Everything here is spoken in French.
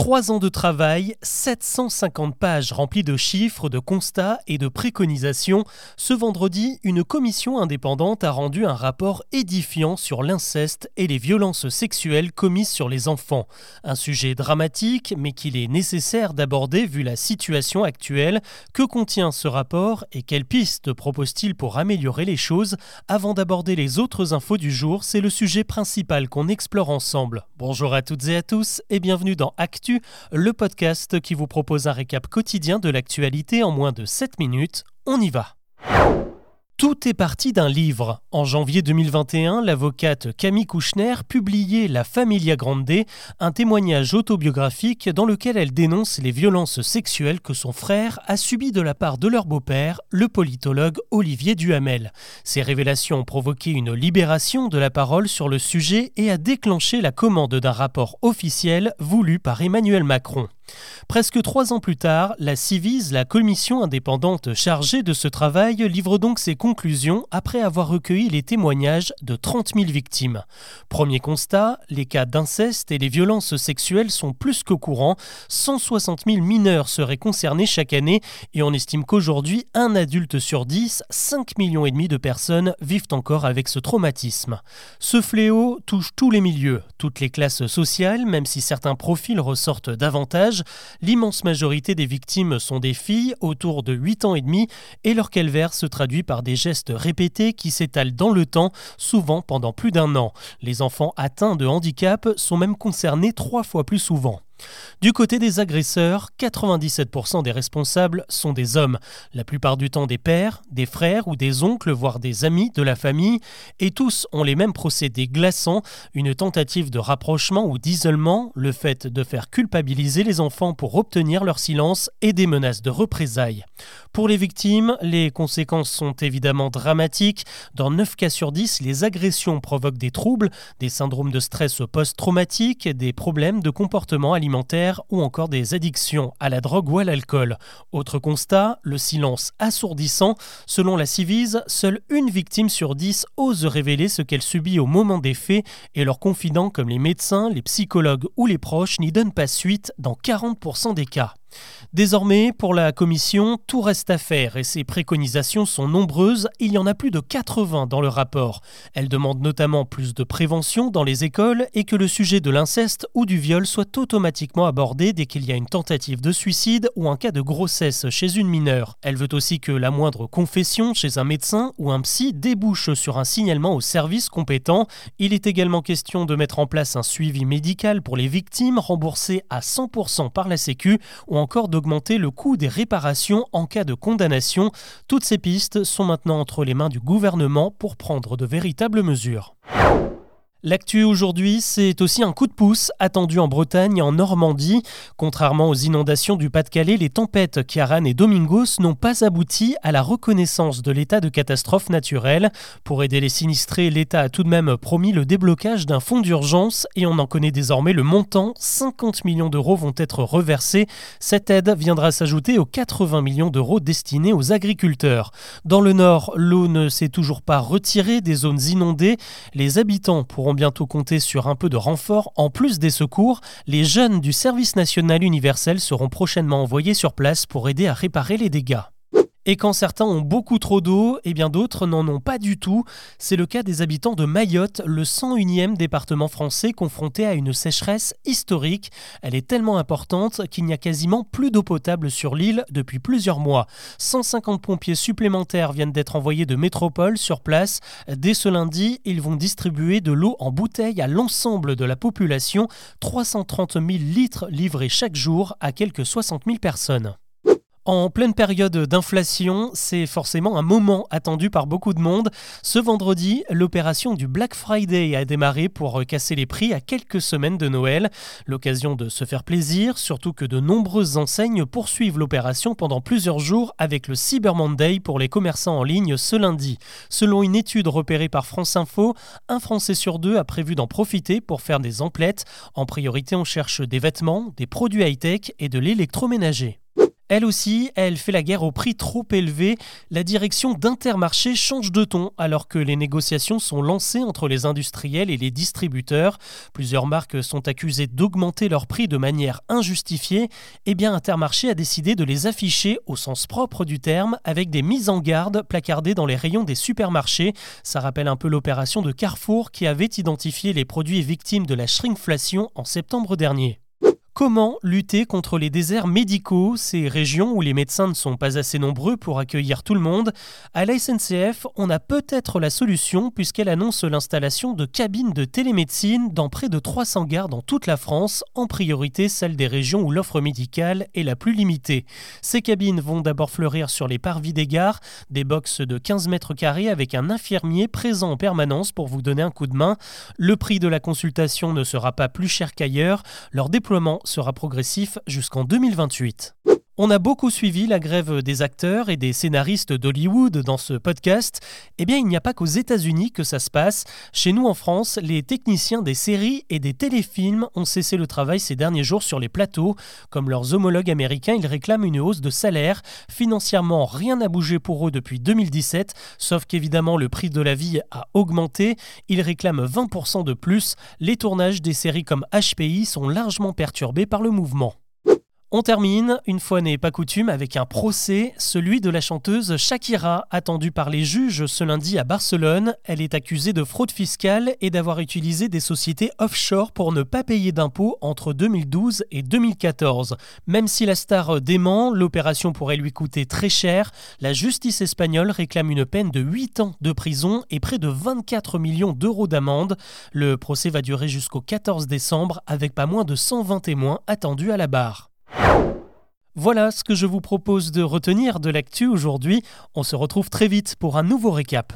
Trois ans de travail, 750 pages remplies de chiffres, de constats et de préconisations. Ce vendredi, une commission indépendante a rendu un rapport édifiant sur l'inceste et les violences sexuelles commises sur les enfants. Un sujet dramatique, mais qu'il est nécessaire d'aborder vu la situation actuelle. Que contient ce rapport et quelles pistes propose-t-il pour améliorer les choses? Avant d'aborder les autres infos du jour, c'est le sujet principal qu'on explore ensemble. Bonjour à toutes et à tous et bienvenue dans Actu le podcast qui vous propose un récap quotidien de l'actualité en moins de 7 minutes. On y va. Tout est parti d'un livre. En janvier 2021, l'avocate Camille Kouchner publiait La Familia Grande, un témoignage autobiographique dans lequel elle dénonce les violences sexuelles que son frère a subies de la part de leur beau-père, le politologue Olivier Duhamel. Ces révélations ont provoqué une libération de la parole sur le sujet et a déclenché la commande d'un rapport officiel voulu par Emmanuel Macron. Presque trois ans plus tard, la Civise, la commission indépendante chargée de ce travail, livre donc ses conclusions après avoir recueilli les témoignages de 30 000 victimes. Premier constat, les cas d'inceste et les violences sexuelles sont plus que courants. 160 000 mineurs seraient concernés chaque année et on estime qu'aujourd'hui, un adulte sur 10, 5 millions et demi de personnes vivent encore avec ce traumatisme. Ce fléau touche tous les milieux, toutes les classes sociales, même si certains profils ressortent davantage L'immense majorité des victimes sont des filles autour de 8 ans et demi et leur calvaire se traduit par des gestes répétés qui s'étalent dans le temps, souvent pendant plus d'un an. Les enfants atteints de handicap sont même concernés trois fois plus souvent. Du côté des agresseurs, 97% des responsables sont des hommes, la plupart du temps des pères, des frères ou des oncles, voire des amis de la famille, et tous ont les mêmes procédés glaçants, une tentative de rapprochement ou d'isolement, le fait de faire culpabiliser les enfants pour obtenir leur silence et des menaces de représailles. Pour les victimes, les conséquences sont évidemment dramatiques. Dans 9 cas sur 10, les agressions provoquent des troubles, des syndromes de stress post-traumatique, des problèmes de comportement alimentaire ou encore des addictions à la drogue ou à l'alcool. Autre constat, le silence assourdissant. Selon la Civise, seule une victime sur dix ose révéler ce qu'elle subit au moment des faits et leurs confidents comme les médecins, les psychologues ou les proches n'y donnent pas suite dans 40% des cas. Désormais, pour la Commission, tout reste à faire et ses préconisations sont nombreuses. Il y en a plus de 80 dans le rapport. Elle demande notamment plus de prévention dans les écoles et que le sujet de l'inceste ou du viol soit automatiquement abordé dès qu'il y a une tentative de suicide ou un cas de grossesse chez une mineure. Elle veut aussi que la moindre confession chez un médecin ou un psy débouche sur un signalement au service compétent. Il est également question de mettre en place un suivi médical pour les victimes remboursé à 100% par la Sécu ou encore d'augmenter le coût des réparations en cas de condamnation. Toutes ces pistes sont maintenant entre les mains du gouvernement pour prendre de véritables mesures. L'actu aujourd'hui, c'est aussi un coup de pouce attendu en Bretagne et en Normandie. Contrairement aux inondations du Pas-de-Calais, les tempêtes Kiaran et Domingos n'ont pas abouti à la reconnaissance de l'état de catastrophe naturelle. Pour aider les sinistrés, l'État a tout de même promis le déblocage d'un fonds d'urgence et on en connaît désormais le montant. 50 millions d'euros vont être reversés. Cette aide viendra s'ajouter aux 80 millions d'euros destinés aux agriculteurs. Dans le nord, l'eau ne s'est toujours pas retirée des zones inondées. Les habitants pourront bientôt compter sur un peu de renfort. En plus des secours, les jeunes du service national universel seront prochainement envoyés sur place pour aider à réparer les dégâts. Et quand certains ont beaucoup trop d'eau, et eh bien d'autres n'en ont pas du tout. C'est le cas des habitants de Mayotte, le 101e département français confronté à une sécheresse historique. Elle est tellement importante qu'il n'y a quasiment plus d'eau potable sur l'île depuis plusieurs mois. 150 pompiers supplémentaires viennent d'être envoyés de métropole sur place. Dès ce lundi, ils vont distribuer de l'eau en bouteille à l'ensemble de la population. 330 000 litres livrés chaque jour à quelques 60 000 personnes. En pleine période d'inflation, c'est forcément un moment attendu par beaucoup de monde. Ce vendredi, l'opération du Black Friday a démarré pour casser les prix à quelques semaines de Noël. L'occasion de se faire plaisir, surtout que de nombreuses enseignes poursuivent l'opération pendant plusieurs jours avec le Cyber Monday pour les commerçants en ligne ce lundi. Selon une étude repérée par France Info, un Français sur deux a prévu d'en profiter pour faire des emplettes. En priorité, on cherche des vêtements, des produits high-tech et de l'électroménager. Elle aussi, elle fait la guerre au prix trop élevé. La direction d'Intermarché change de ton alors que les négociations sont lancées entre les industriels et les distributeurs. Plusieurs marques sont accusées d'augmenter leurs prix de manière injustifiée. Eh bien, Intermarché a décidé de les afficher au sens propre du terme avec des mises en garde placardées dans les rayons des supermarchés. Ça rappelle un peu l'opération de Carrefour qui avait identifié les produits victimes de la shrinkflation en septembre dernier. Comment lutter contre les déserts médicaux, ces régions où les médecins ne sont pas assez nombreux pour accueillir tout le monde À la SNCF, on a peut-être la solution puisqu'elle annonce l'installation de cabines de télémédecine dans près de 300 gares dans toute la France, en priorité celles des régions où l'offre médicale est la plus limitée. Ces cabines vont d'abord fleurir sur les parvis des gares, des boxes de 15 mètres carrés avec un infirmier présent en permanence pour vous donner un coup de main. Le prix de la consultation ne sera pas plus cher qu'ailleurs, leur déploiement sera progressif jusqu'en 2028. On a beaucoup suivi la grève des acteurs et des scénaristes d'Hollywood dans ce podcast. Eh bien, il n'y a pas qu'aux États-Unis que ça se passe. Chez nous en France, les techniciens des séries et des téléfilms ont cessé le travail ces derniers jours sur les plateaux. Comme leurs homologues américains, ils réclament une hausse de salaire. Financièrement, rien n'a bougé pour eux depuis 2017, sauf qu'évidemment le prix de la vie a augmenté. Ils réclament 20% de plus. Les tournages des séries comme HPI sont largement perturbés par le mouvement. On termine, une fois n'est pas coutume, avec un procès, celui de la chanteuse Shakira, attendue par les juges ce lundi à Barcelone. Elle est accusée de fraude fiscale et d'avoir utilisé des sociétés offshore pour ne pas payer d'impôts entre 2012 et 2014. Même si la star dément, l'opération pourrait lui coûter très cher. La justice espagnole réclame une peine de 8 ans de prison et près de 24 millions d'euros d'amende. Le procès va durer jusqu'au 14 décembre avec pas moins de 120 témoins attendus à la barre. Voilà ce que je vous propose de retenir de l'actu aujourd'hui. On se retrouve très vite pour un nouveau récap.